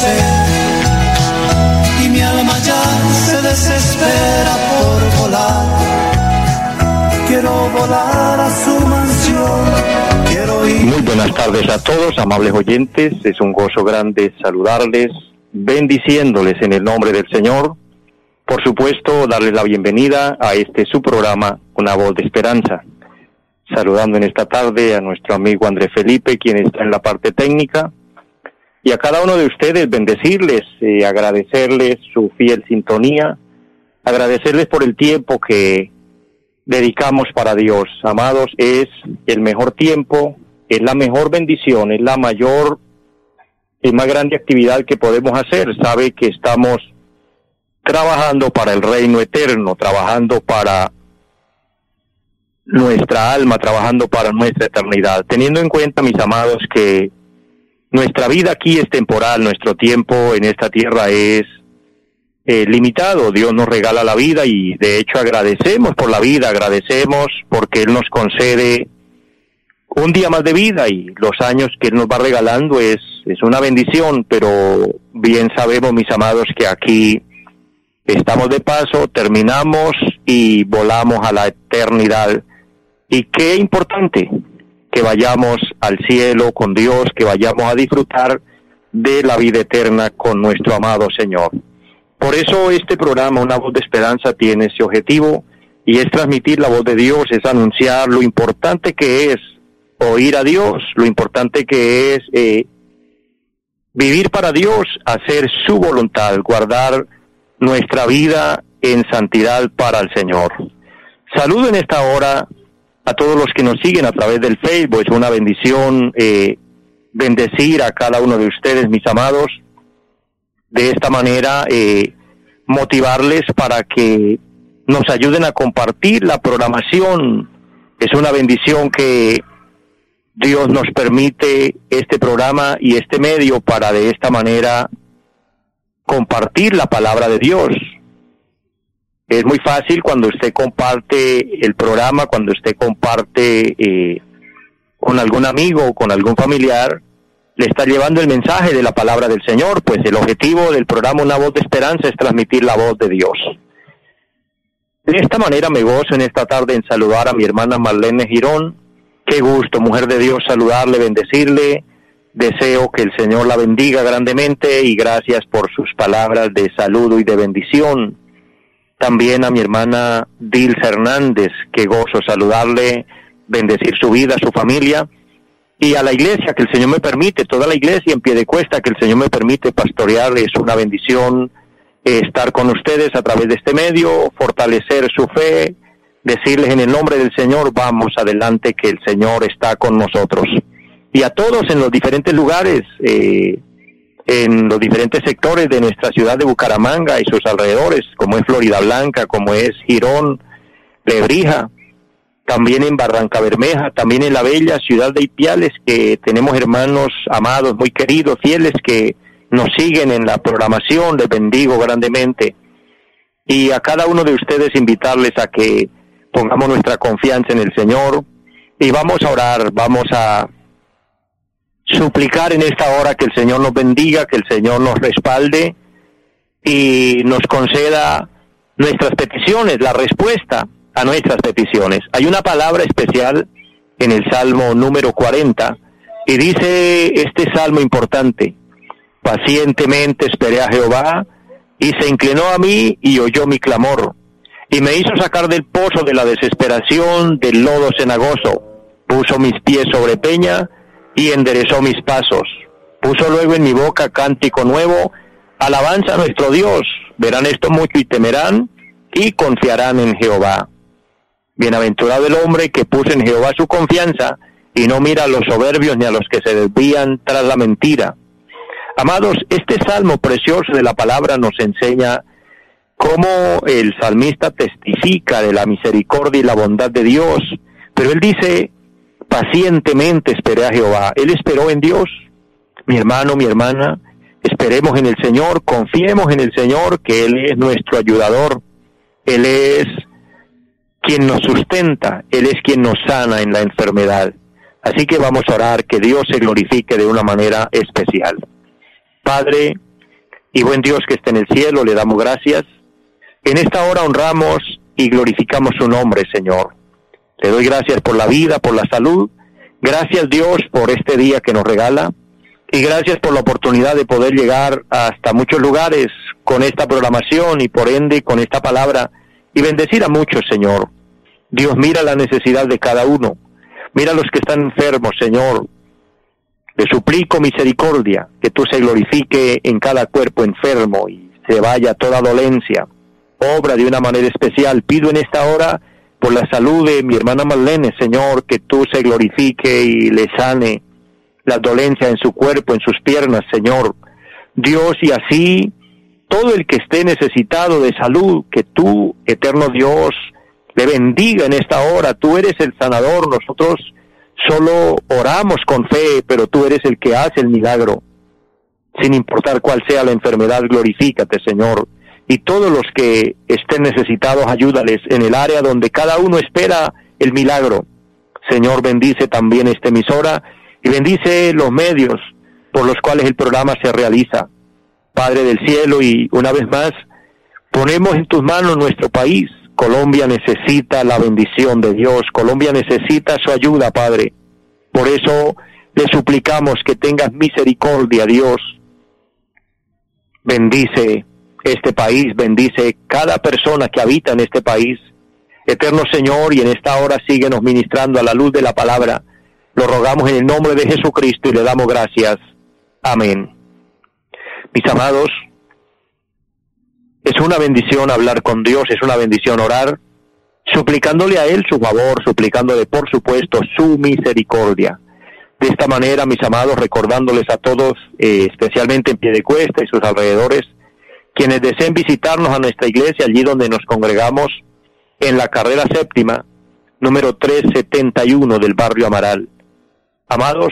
sé mi alma ya se desespera por volar. Quiero volar a su mansión. Quiero ir. Muy buenas tardes a todos, amables oyentes. Es un gozo grande saludarles, bendiciéndoles en el nombre del Señor. Por supuesto, darles la bienvenida a este su programa, Una voz de esperanza. Saludando en esta tarde a nuestro amigo André Felipe, quien está en la parte técnica y a cada uno de ustedes bendecirles, eh, agradecerles su fiel sintonía, agradecerles por el tiempo que dedicamos para Dios. Amados, es el mejor tiempo, es la mejor bendición, es la mayor y más grande actividad que podemos hacer. Sabe que estamos trabajando para el reino eterno, trabajando para nuestra alma, trabajando para nuestra eternidad, teniendo en cuenta, mis amados, que nuestra vida aquí es temporal, nuestro tiempo en esta tierra es eh, limitado. Dios nos regala la vida y de hecho agradecemos por la vida, agradecemos porque Él nos concede un día más de vida y los años que Él nos va regalando es, es una bendición, pero bien sabemos, mis amados, que aquí estamos de paso, terminamos y volamos a la eternidad. Y qué importante, que vayamos al cielo con Dios, que vayamos a disfrutar de la vida eterna con nuestro amado Señor. Por eso este programa, Una voz de esperanza, tiene ese objetivo y es transmitir la voz de Dios, es anunciar lo importante que es oír a Dios, lo importante que es eh, vivir para Dios, hacer su voluntad, guardar nuestra vida en santidad para el Señor. Saludo en esta hora a todos los que nos siguen a través del Facebook. Es una bendición eh, bendecir a cada uno de ustedes, mis amados. De esta manera, eh, motivarles para que nos ayuden a compartir la programación. Es una bendición que Dios nos permite este programa y este medio para de esta manera compartir la palabra de Dios. Es muy fácil cuando usted comparte el programa, cuando usted comparte eh, con algún amigo o con algún familiar, le está llevando el mensaje de la palabra del Señor, pues el objetivo del programa Una voz de esperanza es transmitir la voz de Dios. De esta manera me gozo en esta tarde en saludar a mi hermana Marlene Girón. Qué gusto, mujer de Dios, saludarle, bendecirle. Deseo que el Señor la bendiga grandemente y gracias por sus palabras de saludo y de bendición también a mi hermana Dilsa Hernández, que gozo saludarle, bendecir su vida, su familia, y a la iglesia que el Señor me permite, toda la iglesia en pie de cuesta que el Señor me permite pastorear, es una bendición eh, estar con ustedes a través de este medio, fortalecer su fe, decirles en el nombre del Señor, vamos adelante, que el Señor está con nosotros. Y a todos en los diferentes lugares, eh, en los diferentes sectores de nuestra ciudad de Bucaramanga y sus alrededores, como es Florida Blanca, como es Girón, Lebrija, también en Barranca Bermeja, también en la bella ciudad de Ipiales, que tenemos hermanos amados, muy queridos, fieles, que nos siguen en la programación, les bendigo grandemente. Y a cada uno de ustedes invitarles a que pongamos nuestra confianza en el Señor y vamos a orar, vamos a suplicar en esta hora que el Señor nos bendiga, que el Señor nos respalde y nos conceda nuestras peticiones, la respuesta a nuestras peticiones. Hay una palabra especial en el Salmo número 40 y dice este salmo importante, pacientemente esperé a Jehová y se inclinó a mí y oyó mi clamor y me hizo sacar del pozo de la desesperación, del lodo cenagoso, puso mis pies sobre peña y enderezó mis pasos. Puso luego en mi boca cántico nuevo, alabanza a nuestro Dios. Verán esto mucho y temerán y confiarán en Jehová. Bienaventurado el hombre que puso en Jehová su confianza y no mira a los soberbios ni a los que se desvían tras la mentira. Amados, este salmo precioso de la palabra nos enseña cómo el salmista testifica de la misericordia y la bondad de Dios, pero él dice, pacientemente esperé a Jehová. Él esperó en Dios. Mi hermano, mi hermana, esperemos en el Señor, confiemos en el Señor, que Él es nuestro ayudador, Él es quien nos sustenta, Él es quien nos sana en la enfermedad. Así que vamos a orar que Dios se glorifique de una manera especial. Padre y buen Dios que está en el cielo, le damos gracias. En esta hora honramos y glorificamos su nombre, Señor. Le doy gracias por la vida, por la salud. Gracias Dios por este día que nos regala. Y gracias por la oportunidad de poder llegar hasta muchos lugares con esta programación y por ende con esta palabra y bendecir a muchos, Señor. Dios mira la necesidad de cada uno. Mira a los que están enfermos, Señor. Le suplico misericordia, que tú se glorifique en cada cuerpo enfermo y se vaya toda dolencia. Obra de una manera especial. Pido en esta hora por la salud de mi hermana Marlene, Señor, que tú se glorifique y le sane la dolencia en su cuerpo, en sus piernas, Señor. Dios, y así todo el que esté necesitado de salud, que tú, eterno Dios, le bendiga en esta hora. Tú eres el sanador, nosotros solo oramos con fe, pero tú eres el que hace el milagro. Sin importar cuál sea la enfermedad, glorifícate, Señor y todos los que estén necesitados, ayúdales en el área donde cada uno espera el milagro. Señor, bendice también esta emisora y bendice los medios por los cuales el programa se realiza. Padre del cielo, y una vez más, ponemos en tus manos nuestro país. Colombia necesita la bendición de Dios, Colombia necesita su ayuda, Padre. Por eso le suplicamos que tengas misericordia, Dios. Bendice este país, bendice cada persona que habita en este país. Eterno Señor, y en esta hora síguenos ministrando a la luz de la palabra. Lo rogamos en el nombre de Jesucristo y le damos gracias. Amén. Mis amados, es una bendición hablar con Dios, es una bendición orar, suplicándole a Él su favor, suplicándole por supuesto su misericordia. De esta manera, mis amados, recordándoles a todos, eh, especialmente en pie de cuesta y sus alrededores, quienes deseen visitarnos a nuestra iglesia, allí donde nos congregamos, en la carrera séptima, número 371 del barrio Amaral. Amados,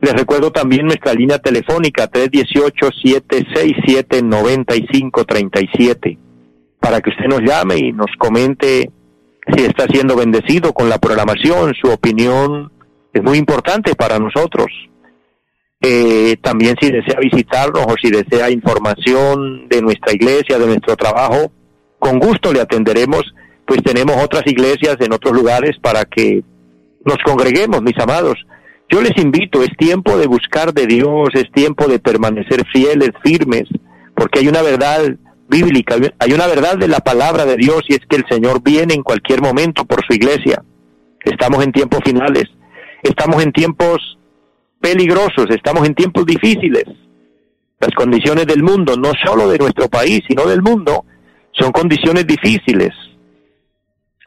les recuerdo también nuestra línea telefónica 318-767-9537 para que usted nos llame y nos comente si está siendo bendecido con la programación. Su opinión es muy importante para nosotros. Eh, también si desea visitarnos o si desea información de nuestra iglesia, de nuestro trabajo, con gusto le atenderemos, pues tenemos otras iglesias en otros lugares para que nos congreguemos, mis amados. Yo les invito, es tiempo de buscar de Dios, es tiempo de permanecer fieles, firmes, porque hay una verdad bíblica, hay una verdad de la palabra de Dios y es que el Señor viene en cualquier momento por su iglesia. Estamos en tiempos finales, estamos en tiempos peligrosos, estamos en tiempos difíciles. Las condiciones del mundo, no solo de nuestro país, sino del mundo, son condiciones difíciles.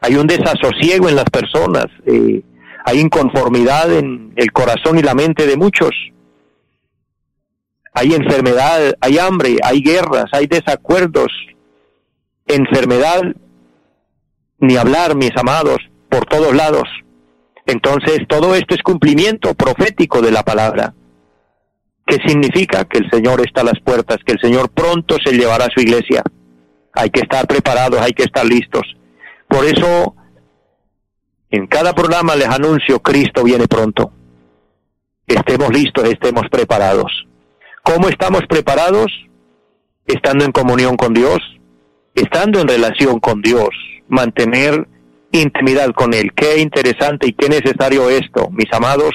Hay un desasosiego en las personas, eh, hay inconformidad en el corazón y la mente de muchos. Hay enfermedad, hay hambre, hay guerras, hay desacuerdos, enfermedad, ni hablar, mis amados, por todos lados. Entonces, todo esto es cumplimiento profético de la palabra. ¿Qué significa? Que el Señor está a las puertas, que el Señor pronto se llevará a su iglesia. Hay que estar preparados, hay que estar listos. Por eso, en cada programa les anuncio, Cristo viene pronto. Estemos listos, estemos preparados. ¿Cómo estamos preparados? Estando en comunión con Dios, estando en relación con Dios, mantener intimidad con Él. Qué interesante y qué necesario esto, mis amados,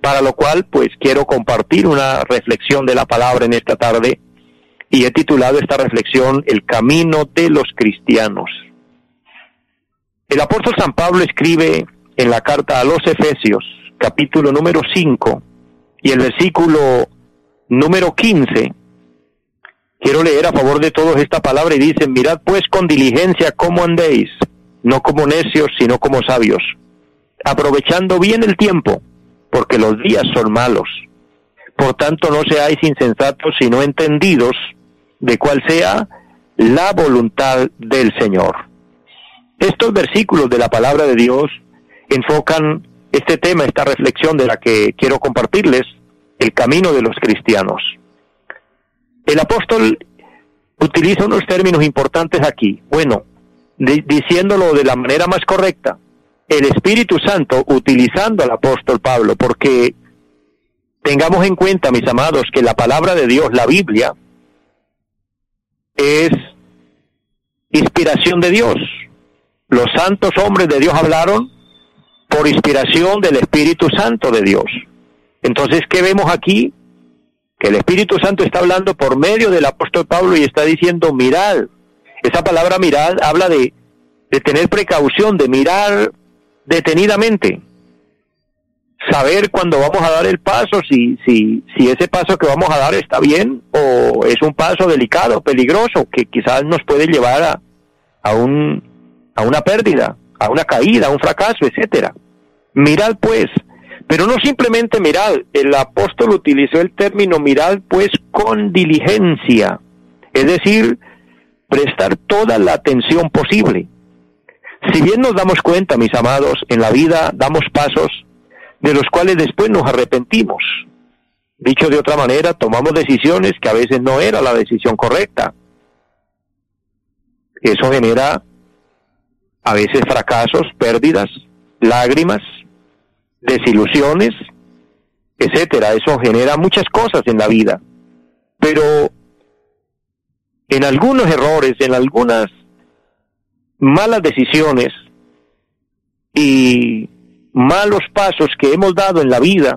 para lo cual pues quiero compartir una reflexión de la palabra en esta tarde y he titulado esta reflexión El camino de los cristianos. El apóstol San Pablo escribe en la carta a los Efesios, capítulo número 5 y el versículo número 15. Quiero leer a favor de todos esta palabra y dice, mirad pues con diligencia cómo andéis no como necios, sino como sabios, aprovechando bien el tiempo, porque los días son malos. Por tanto, no seáis insensatos, sino entendidos de cuál sea la voluntad del Señor. Estos versículos de la palabra de Dios enfocan este tema, esta reflexión de la que quiero compartirles, el camino de los cristianos. El apóstol utiliza unos términos importantes aquí. Bueno, diciéndolo de la manera más correcta, el Espíritu Santo utilizando al apóstol Pablo, porque tengamos en cuenta, mis amados, que la palabra de Dios, la Biblia, es inspiración de Dios. Los santos hombres de Dios hablaron por inspiración del Espíritu Santo de Dios. Entonces, ¿qué vemos aquí? Que el Espíritu Santo está hablando por medio del apóstol Pablo y está diciendo, mirad. Esa palabra mirad habla de, de tener precaución, de mirar detenidamente. Saber cuándo vamos a dar el paso, si, si, si ese paso que vamos a dar está bien o es un paso delicado, peligroso, que quizás nos puede llevar a, a, un, a una pérdida, a una caída, a un fracaso, etcétera. Mirad pues, pero no simplemente mirad, el apóstol utilizó el término mirad pues con diligencia, es decir, prestar toda la atención posible. Si bien nos damos cuenta, mis amados, en la vida damos pasos de los cuales después nos arrepentimos. Dicho de otra manera, tomamos decisiones que a veces no era la decisión correcta. Eso genera a veces fracasos, pérdidas, lágrimas, desilusiones, etcétera. Eso genera muchas cosas en la vida. Pero en algunos errores, en algunas malas decisiones y malos pasos que hemos dado en la vida,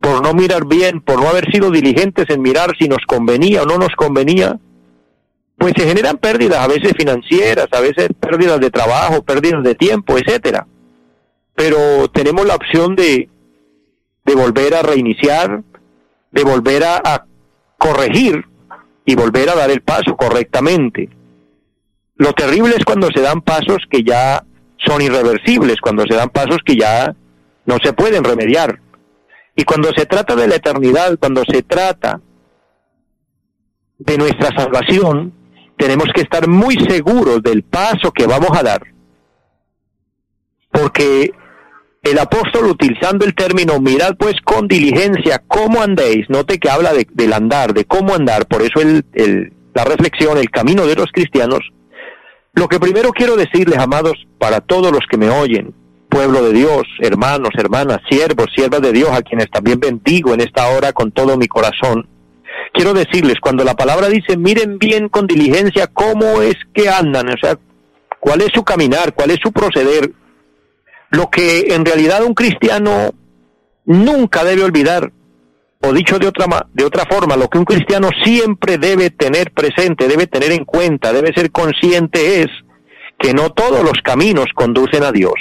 por no mirar bien, por no haber sido diligentes en mirar si nos convenía o no nos convenía, pues se generan pérdidas a veces financieras, a veces pérdidas de trabajo, pérdidas de tiempo, etcétera. Pero tenemos la opción de, de volver a reiniciar, de volver a, corregir y volver a dar el paso correctamente. Lo terrible es cuando se dan pasos que ya son irreversibles, cuando se dan pasos que ya no se pueden remediar. Y cuando se trata de la eternidad, cuando se trata de nuestra salvación, tenemos que estar muy seguros del paso que vamos a dar. Porque el apóstol utilizando el término mirad pues con diligencia cómo andéis, note que habla de, del andar, de cómo andar, por eso el, el, la reflexión, el camino de los cristianos. Lo que primero quiero decirles, amados, para todos los que me oyen, pueblo de Dios, hermanos, hermanas, siervos, siervas de Dios, a quienes también bendigo en esta hora con todo mi corazón, quiero decirles, cuando la palabra dice, miren bien con diligencia cómo es que andan, o sea, cuál es su caminar, cuál es su proceder, lo que en realidad un cristiano nunca debe olvidar, o dicho de otra, de otra forma, lo que un cristiano siempre debe tener presente, debe tener en cuenta, debe ser consciente es que no todos los caminos conducen a Dios.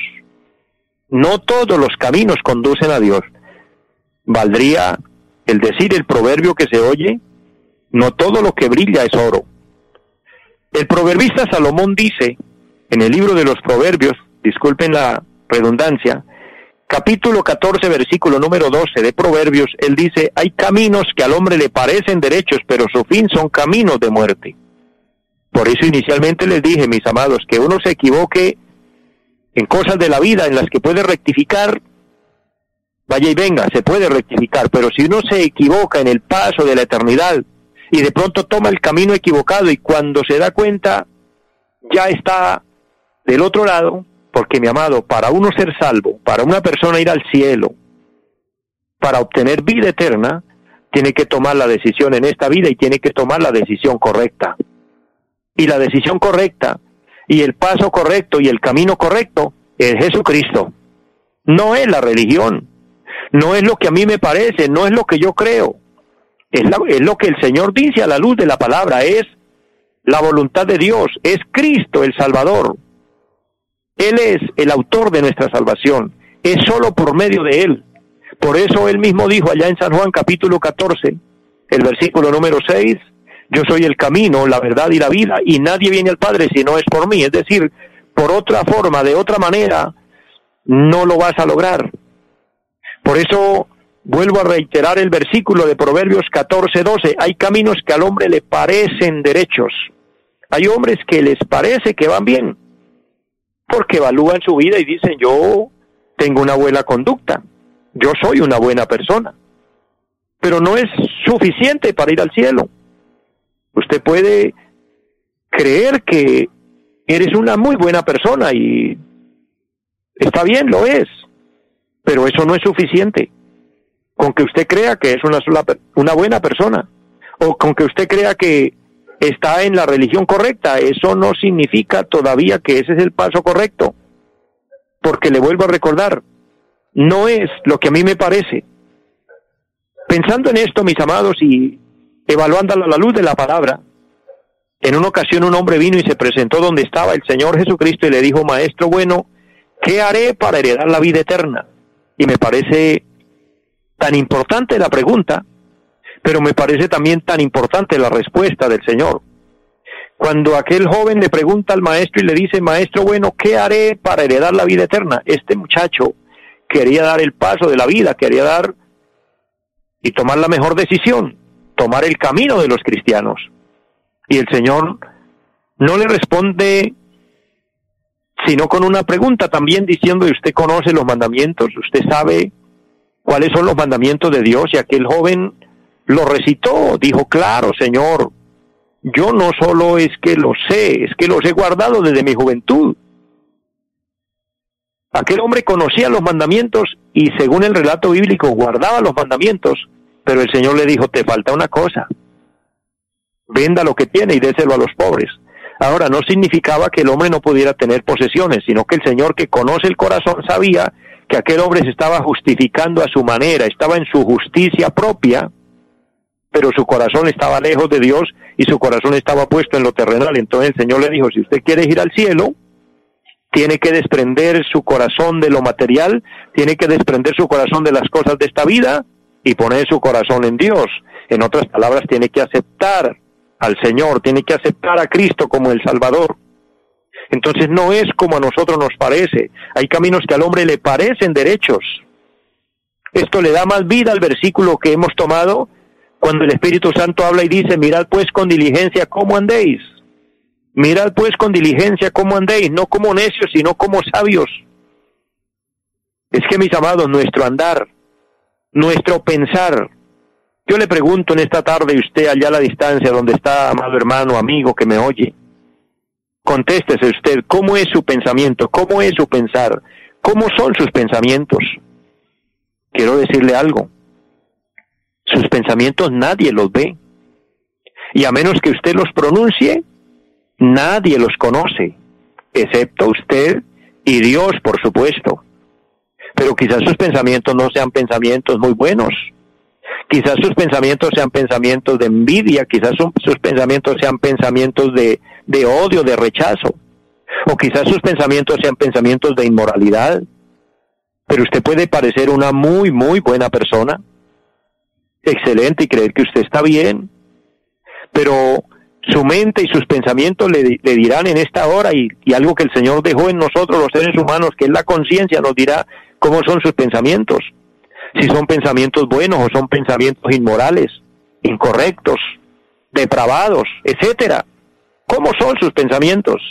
No todos los caminos conducen a Dios. Valdría el decir el proverbio que se oye, no todo lo que brilla es oro. El proverbista Salomón dice en el libro de los proverbios, disculpen la, redundancia, capítulo 14, versículo número 12 de Proverbios, él dice, hay caminos que al hombre le parecen derechos, pero su fin son caminos de muerte. Por eso inicialmente les dije, mis amados, que uno se equivoque en cosas de la vida en las que puede rectificar, vaya y venga, se puede rectificar, pero si uno se equivoca en el paso de la eternidad y de pronto toma el camino equivocado y cuando se da cuenta ya está del otro lado, porque mi amado, para uno ser salvo, para una persona ir al cielo, para obtener vida eterna, tiene que tomar la decisión en esta vida y tiene que tomar la decisión correcta. Y la decisión correcta y el paso correcto y el camino correcto es Jesucristo. No es la religión, no es lo que a mí me parece, no es lo que yo creo. Es, es lo que el Señor dice a la luz de la palabra, es la voluntad de Dios, es Cristo el Salvador, él es el autor de nuestra salvación. Es solo por medio de Él. Por eso Él mismo dijo allá en San Juan capítulo 14, el versículo número 6, yo soy el camino, la verdad y la vida, y nadie viene al Padre si no es por mí. Es decir, por otra forma, de otra manera, no lo vas a lograr. Por eso Vuelvo a reiterar el versículo de Proverbios 14, 12. Hay caminos que al hombre le parecen derechos. Hay hombres que les parece que van bien, porque evalúan su vida y dicen, yo tengo una buena conducta, yo soy una buena persona. Pero no es suficiente para ir al cielo. Usted puede creer que eres una muy buena persona y está bien, lo es, pero eso no es suficiente con que usted crea que es una, sola, una buena persona o con que usted crea que está en la religión correcta, eso no significa todavía que ese es el paso correcto. Porque le vuelvo a recordar, no es lo que a mí me parece. Pensando en esto, mis amados, y evaluándolo a la luz de la palabra, en una ocasión un hombre vino y se presentó donde estaba el Señor Jesucristo y le dijo, Maestro bueno, ¿qué haré para heredar la vida eterna? Y me parece tan importante la pregunta, pero me parece también tan importante la respuesta del Señor. Cuando aquel joven le pregunta al maestro y le dice, maestro, bueno, ¿qué haré para heredar la vida eterna? Este muchacho quería dar el paso de la vida, quería dar y tomar la mejor decisión, tomar el camino de los cristianos. Y el Señor no le responde sino con una pregunta también diciendo, ¿usted conoce los mandamientos? ¿Usted sabe cuáles son los mandamientos de Dios y aquel joven lo recitó, dijo, claro, Señor, yo no solo es que lo sé, es que los he guardado desde mi juventud. Aquel hombre conocía los mandamientos y según el relato bíblico guardaba los mandamientos, pero el Señor le dijo, te falta una cosa, venda lo que tiene y déselo a los pobres. Ahora, no significaba que el hombre no pudiera tener posesiones, sino que el Señor que conoce el corazón sabía que aquel hombre se estaba justificando a su manera, estaba en su justicia propia, pero su corazón estaba lejos de Dios y su corazón estaba puesto en lo terrenal. Entonces el Señor le dijo, si usted quiere ir al cielo, tiene que desprender su corazón de lo material, tiene que desprender su corazón de las cosas de esta vida y poner su corazón en Dios. En otras palabras, tiene que aceptar al Señor, tiene que aceptar a Cristo como el Salvador. Entonces no es como a nosotros nos parece. Hay caminos que al hombre le parecen derechos. Esto le da más vida al versículo que hemos tomado cuando el Espíritu Santo habla y dice, mirad pues con diligencia cómo andéis. Mirad pues con diligencia cómo andéis, no como necios, sino como sabios. Es que mis amados, nuestro andar, nuestro pensar, yo le pregunto en esta tarde, usted allá a la distancia, donde está, amado hermano, amigo que me oye, Contéstese usted, ¿cómo es su pensamiento? ¿Cómo es su pensar? ¿Cómo son sus pensamientos? Quiero decirle algo. Sus pensamientos nadie los ve. Y a menos que usted los pronuncie, nadie los conoce, excepto usted y Dios, por supuesto. Pero quizás sus pensamientos no sean pensamientos muy buenos. Quizás sus pensamientos sean pensamientos de envidia, quizás sus pensamientos sean pensamientos de, de odio, de rechazo, o quizás sus pensamientos sean pensamientos de inmoralidad. Pero usted puede parecer una muy, muy buena persona, excelente y creer que usted está bien, pero su mente y sus pensamientos le, dirán en esta hora y, y, algo que el Señor dejó en nosotros los seres humanos, que es la conciencia, nos dirá cómo son sus pensamientos si son pensamientos buenos o son pensamientos inmorales, incorrectos, depravados, etcétera. ¿Cómo son sus pensamientos?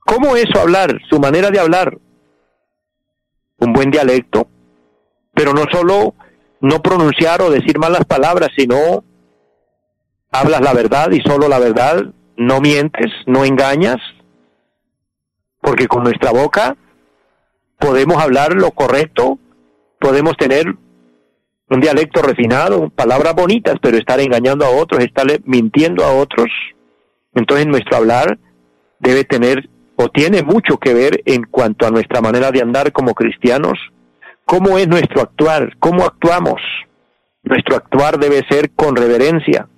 ¿Cómo es su hablar, su manera de hablar? Un buen dialecto, pero no solo no pronunciar o decir malas palabras, sino hablas la verdad y solo la verdad, no mientes, no engañas, porque con nuestra boca podemos hablar lo correcto podemos tener un dialecto refinado, palabras bonitas, pero estar engañando a otros, estar mintiendo a otros. Entonces nuestro hablar debe tener o tiene mucho que ver en cuanto a nuestra manera de andar como cristianos. ¿Cómo es nuestro actuar? ¿Cómo actuamos? Nuestro actuar debe ser con reverencia.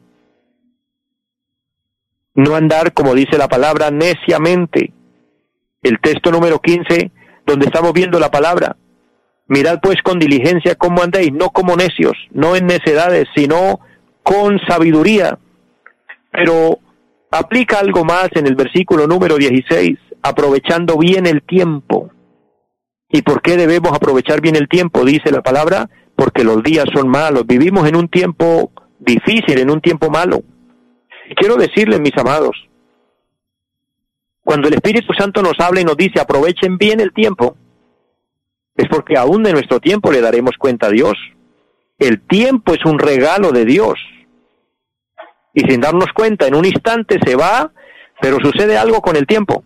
No andar, como dice la palabra, neciamente. El texto número 15, donde estamos viendo la palabra, Mirad pues con diligencia cómo andéis, no como necios, no en necedades, sino con sabiduría. Pero aplica algo más en el versículo número 16, aprovechando bien el tiempo. ¿Y por qué debemos aprovechar bien el tiempo? Dice la palabra, porque los días son malos. Vivimos en un tiempo difícil, en un tiempo malo. Y quiero decirles, mis amados, cuando el Espíritu Santo nos habla y nos dice aprovechen bien el tiempo, es porque aún de nuestro tiempo le daremos cuenta a Dios. El tiempo es un regalo de Dios. Y sin darnos cuenta, en un instante se va, pero sucede algo con el tiempo.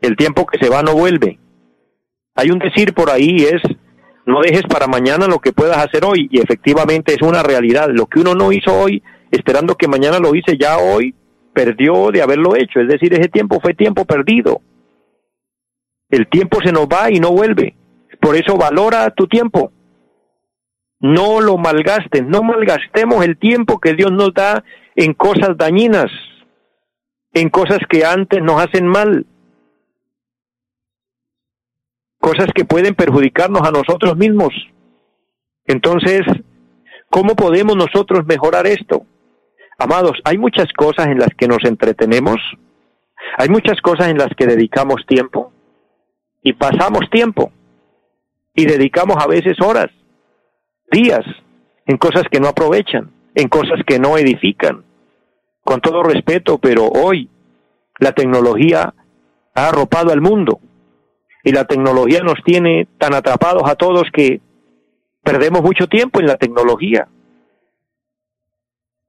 El tiempo que se va no vuelve. Hay un decir por ahí es, no dejes para mañana lo que puedas hacer hoy. Y efectivamente es una realidad. Lo que uno no hizo hoy, esperando que mañana lo hice ya hoy, perdió de haberlo hecho. Es decir, ese tiempo fue tiempo perdido. El tiempo se nos va y no vuelve. Por eso valora tu tiempo. No lo malgastes, no malgastemos el tiempo que Dios nos da en cosas dañinas, en cosas que antes nos hacen mal cosas que pueden perjudicarnos a nosotros mismos. Entonces, ¿cómo podemos nosotros mejorar esto? Amados, hay muchas cosas en las que nos entretenemos, hay muchas cosas en las que dedicamos tiempo y pasamos tiempo y dedicamos a veces horas, días, en cosas que no aprovechan, en cosas que no edifican. Con todo respeto, pero hoy la tecnología ha arropado al mundo y la tecnología nos tiene tan atrapados a todos que perdemos mucho tiempo en la tecnología.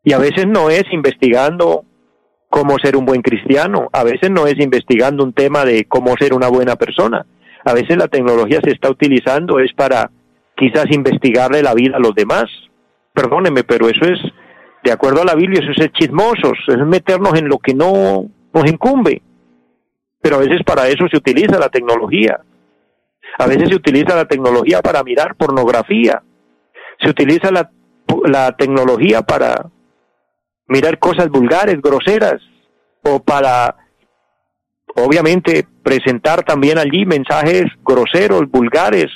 Y a veces no es investigando cómo ser un buen cristiano, a veces no es investigando un tema de cómo ser una buena persona. A veces la tecnología se está utilizando es para quizás investigarle la vida a los demás. Perdóneme, pero eso es, de acuerdo a la Biblia, eso es chismosos, es meternos en lo que no nos incumbe pero a veces para eso se utiliza la tecnología. A veces se utiliza la tecnología para mirar pornografía. Se utiliza la, tecnología para mirar cosas vulgares, groseras, o para, obviamente, presentar también allí mensajes groseros, vulgares,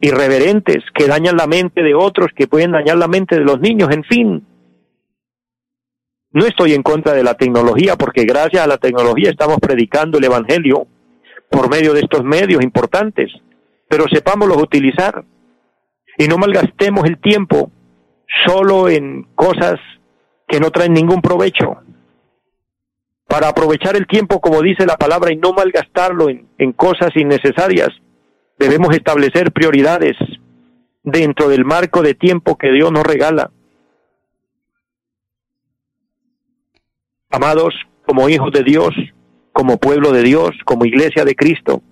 irreverentes, que dañan la mente de otros, que pueden dañar la mente de los niños, en fin. No estoy en contra de la tecnología porque gracias a la tecnología estamos predicando el Evangelio por medio de estos medios importantes, pero sepámoslos utilizar y no malgastemos el tiempo solo en cosas que no traen ningún provecho. Para aprovechar el tiempo, como dice la palabra, y no malgastarlo en, en cosas innecesarias, debemos establecer prioridades dentro del marco de tiempo que Dios nos regala. Amados, como hijos de Dios, como pueblo de Dios, como iglesia de Cristo,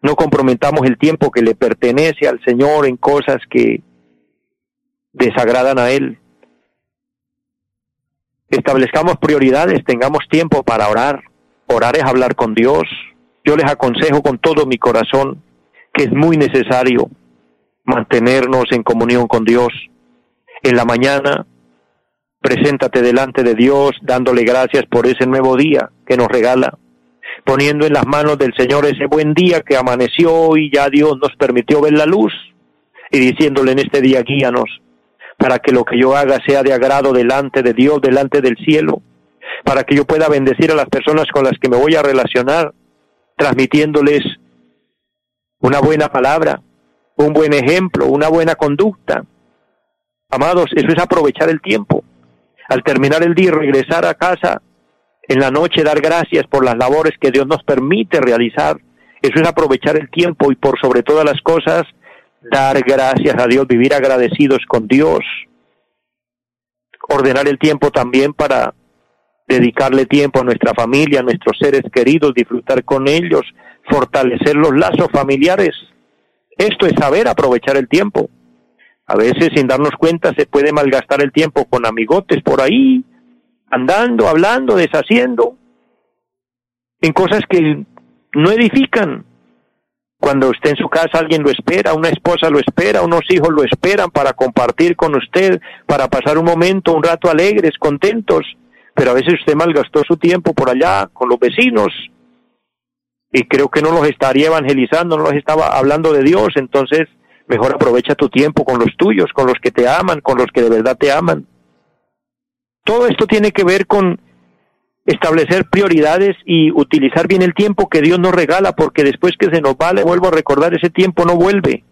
no comprometamos el tiempo que le pertenece al Señor en cosas que desagradan a Él. Establezcamos prioridades, tengamos tiempo para orar. Orar es hablar con Dios. Yo les aconsejo con todo mi corazón que es muy necesario mantenernos en comunión con Dios. En la mañana Preséntate delante de Dios dándole gracias por ese nuevo día que nos regala, poniendo en las manos del Señor ese buen día que amaneció y ya Dios nos permitió ver la luz y diciéndole en este día guíanos para que lo que yo haga sea de agrado delante de Dios, delante del cielo, para que yo pueda bendecir a las personas con las que me voy a relacionar, transmitiéndoles una buena palabra, un buen ejemplo, una buena conducta. Amados, eso es aprovechar el tiempo al terminar el día regresar a casa en la noche dar gracias por las labores que Dios nos permite realizar. Eso es aprovechar el tiempo y por sobre todas las cosas dar gracias a Dios, vivir agradecidos con Dios. Ordenar el tiempo también para dedicarle tiempo a nuestra familia, a nuestros seres queridos, disfrutar con ellos, fortalecer los lazos familiares. Esto es saber aprovechar el tiempo. A veces sin darnos cuenta se puede malgastar el tiempo con amigotes por ahí, andando, hablando, deshaciendo, en cosas que no edifican. Cuando usted en su casa alguien lo espera, una esposa lo espera, unos hijos lo esperan para compartir con usted, para pasar un momento, un rato alegres, contentos, pero a veces usted malgastó su tiempo por allá con los vecinos y creo que no los estaría evangelizando, no los estaba hablando de Dios, entonces Mejor aprovecha tu tiempo con los tuyos, con los que te aman, con los que de verdad te aman. Todo esto tiene que ver con establecer prioridades y utilizar bien el tiempo que Dios nos regala, porque después que se nos va, le vuelvo a recordar, ese tiempo no vuelve.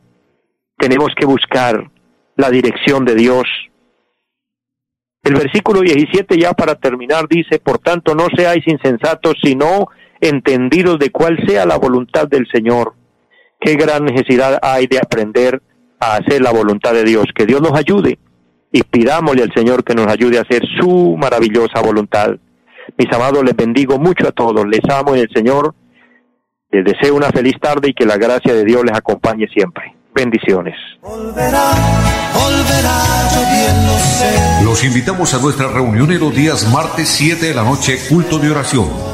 Tenemos que buscar la dirección de Dios. El versículo 17 ya para terminar dice, por tanto no seáis insensatos, sino entendidos de cuál sea la voluntad del Señor. Qué gran necesidad hay de aprender a hacer la voluntad de Dios. Que Dios nos ayude y pidámosle al Señor que nos ayude a hacer su maravillosa voluntad. Mis amados, les bendigo mucho a todos, les amo en el Señor, les deseo una feliz tarde y que la gracia de Dios les acompañe siempre. Bendiciones. Los invitamos a nuestra reunión en los días martes 7 de la noche, culto de oración.